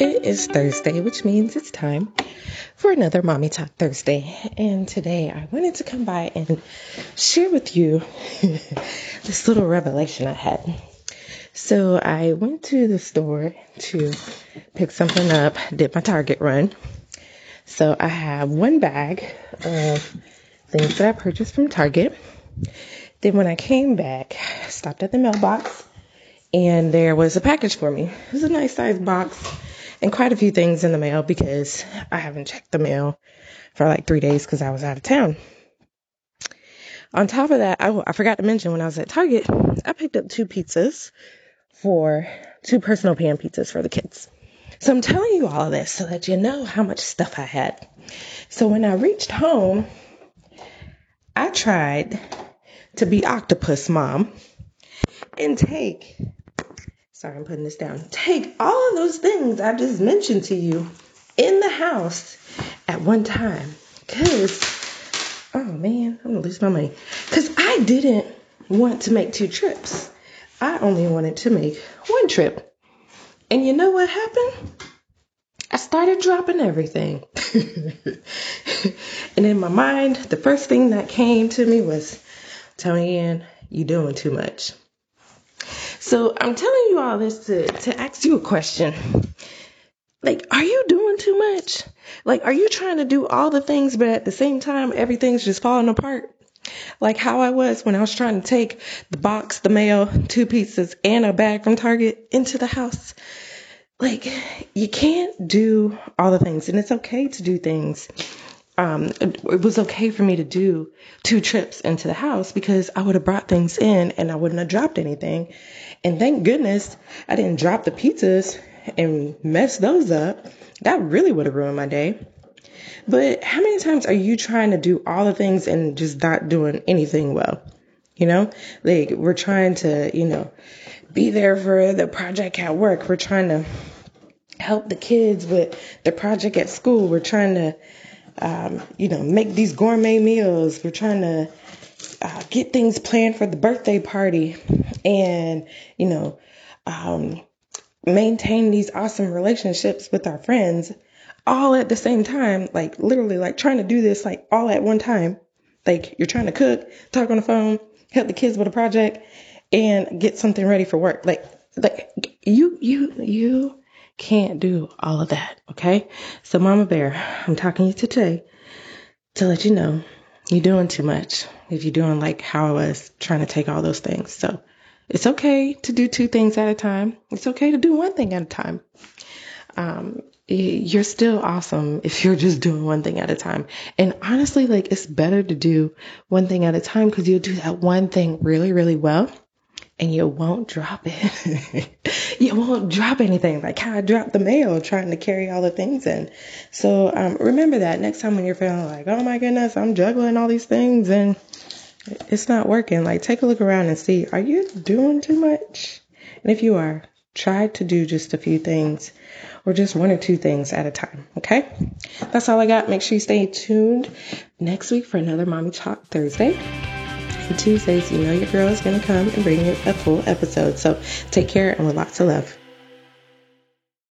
It is Thursday, which means it's time for another Mommy Talk Thursday. And today I wanted to come by and share with you this little revelation I had. So I went to the store to pick something up, did my Target run. So I have one bag of things that I purchased from Target. Then when I came back, stopped at the mailbox and there was a package for me. It was a nice sized box and quite a few things in the mail because I haven't checked the mail for like three days because I was out of town. On top of that, I, I forgot to mention when I was at Target, I picked up two pizzas for two personal pan pizzas for the kids. So I'm telling you all this so that you know how much stuff I had. So when I reached home, I tried to be octopus mom and take sorry, I'm putting this down. Take all of those things I just mentioned to you in the house at one time. Because, oh man, I'm gonna lose my money. Because I didn't want to make two trips, I only wanted to make one trip. And you know what happened? I started dropping everything. and in my mind, the first thing that came to me was, Tony Ann, you doing too much. So I'm telling you all this to, to ask you a question. Like, are you doing too much? Like, are you trying to do all the things, but at the same time, everything's just falling apart? Like how I was when I was trying to take the box, the mail, two pizzas, and a bag from Target into the house. Like, you can't do all the things, and it's okay to do things um, it was okay for me to do two trips into the house because I would have brought things in and I wouldn't have dropped anything. And thank goodness I didn't drop the pizzas and mess those up. That really would have ruined my day. But how many times are you trying to do all the things and just not doing anything well? You know, like we're trying to, you know, be there for the project at work. We're trying to help the kids with the project at school. We're trying to um, you know, make these gourmet meals. We're trying to uh, get things planned for the birthday party and, you know, um, maintain these awesome relationships with our friends all at the same time. Like, literally, like trying to do this like all at one time. Like, you're trying to cook, talk on the phone, help the kids with a project, and get something ready for work. Like, like you, you, you can't do all of that, okay? So, Mama Bear, I'm talking to you today to let you know you're doing too much if you're doing like how I was trying to take all those things. So, it's okay to do two things at a time. It's okay to do one thing at a time. Um, you're still awesome if you're just doing one thing at a time. And honestly, like it's better to do one thing at a time because you'll do that one thing really, really well and you won't drop it. you won't drop anything like how I dropped the mail trying to carry all the things in. So um, remember that next time when you're feeling like, oh my goodness, I'm juggling all these things and it's not working. Like take a look around and see, are you doing too much? And if you are, try to do just a few things or just one or two things at a time. Okay? That's all I got. Make sure you stay tuned next week for another Mommy Talk Thursday. Tuesdays, you know your girl is going to come and bring you a full episode. So take care and with lots of love.